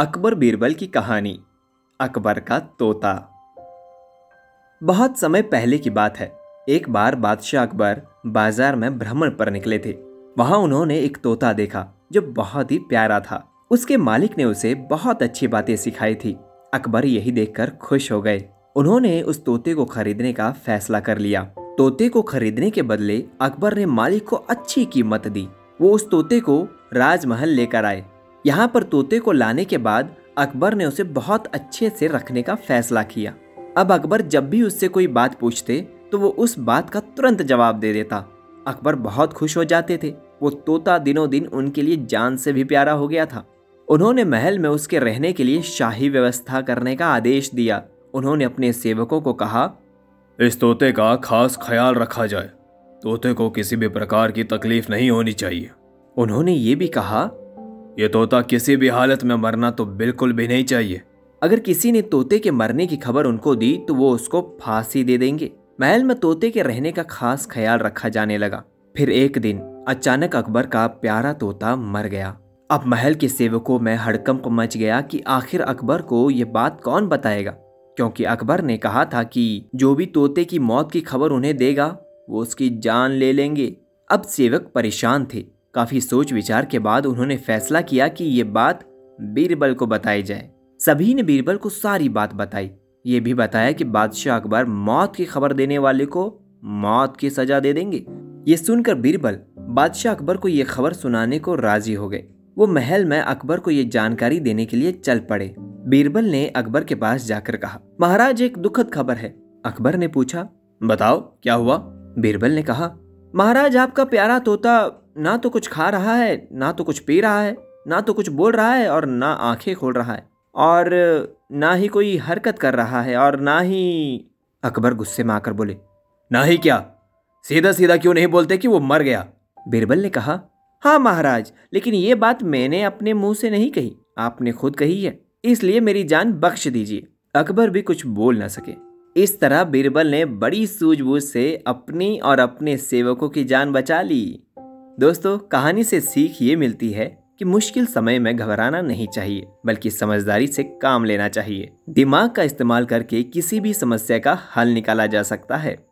अकबर बीरबल की कहानी, अकबर का तोता। बहुत समय पहले की बात है। एक बार बादशाह अकबर बाज़ार में भ्रमण पर निकले थे। वहाँ उन्होंने एक तोता देखा, जो बहुत ही प्यारा था। उसके मालिक ने उसे बहुत अच्छी बातें सिखाई थी। अकबर यही देखकर खुश हो गए। उन्होंने उस तोते को खरीदने का फैसला कर लिया। तोते को खरीदने के बदले अकबर ने मालिक को अच्छी कीमत दी। वो उस तोते को राजमहल लेकर आए। यहाँ पर तोते को लाने के बाद अकबर ने उसे बहुत अच्छे से रखने का फैसला किया। अब अकबर जब भी उससे कोई बात पूछते तो वो उस बात का तुरंत जवाब दे देता। अकबर बहुत खुश हो जाते थे। वो तोता दिनों दिन उनके लिए जान से भी प्यारा हो गया था। उन्होंने महल में उसके रहने के लिए शाही व्यवस्था करने का आदेश दिया। उन्होंने अपने सेवकों को कहा इस तोते का खास ख्याल रखा जाए। तोते को किसी भी प्रकार की तकलीफ़ नहीं होनी चाहिए। उन्होंने ये भी कहा ये तोता किसी भी हालत में मरना तो बिल्कुल भी नहीं चाहिए। अगर किसी ने तोते के मरने की खबर उनको दी तो वो उसको फांसी दे देंगे। महल में तोते के रहने का खास ख्याल रखा जाने लगा। फिर एक दिन अचानक अकबर का प्यारा तोता मर गया। अब महल के सेवकों में हड़कंप मच गया कि आखिर अकबर को ये बात कौन बताएगा? क्योंकि अकबर ने कहा था कि जो भी तोते की मौत की खबर उन्हें देगा, वो उसकी जान ले लेंगे। अब सेवक परेशान थे। काफ़ी सोच विचार के बाद उन्होंने फैसला किया कि ये बात बीरबल को बताई जाए। सभी ने बीरबल को सारी बात बताई। ये भी बताया कि बादशाह अकबर मौत की खबर देने वाले को मौत की सजा दे देंगे। ये सुनकर बीरबल बादशाह अकबर को ये खबर सुनाने को राज़ी हो गए। वो महल में अकबर को ये जानकारी देने के लिए चल पड़े। बीरबल ने अकबर के पास जाकर कहा, महाराज, एक दुखद खबर है। अकबर ने पूछा, बताओ, क्या हुआ? बीरबल ने कहा, महाराज, आपका प्यारा तोता ना तो कुछ खा रहा है, ना तो कुछ पी रहा है, ना तो कुछ बोल रहा है और ना आँखें खोल रहा है और ना ही कोई हरकत कर रहा है और ना ही अकबर गुस्से में आकर बोले, ना ही क्या? सीधा सीधा क्यों नहीं बोलते कि वो मर गया? बीरबल ने कहा हाँ महाराज, लेकिन ये बात मैंने अपने मुँह से नहीं कही, आपने खुद कही है, इसलिए मेरी जान बख्श दीजिए। अकबर भी कुछ बोल ना सके। इस तरह बीरबल ने बड़ी सूझबूझ से अपनी और अपने सेवकों की जान बचा ली। दोस्तों, कहानी से सीख ये मिलती है कि मुश्किल समय में घबराना नहीं चाहिए, बल्कि समझदारी से काम लेना चाहिए। दिमाग का इस्तेमाल करके किसी भी समस्या का हल निकाला जा सकता है।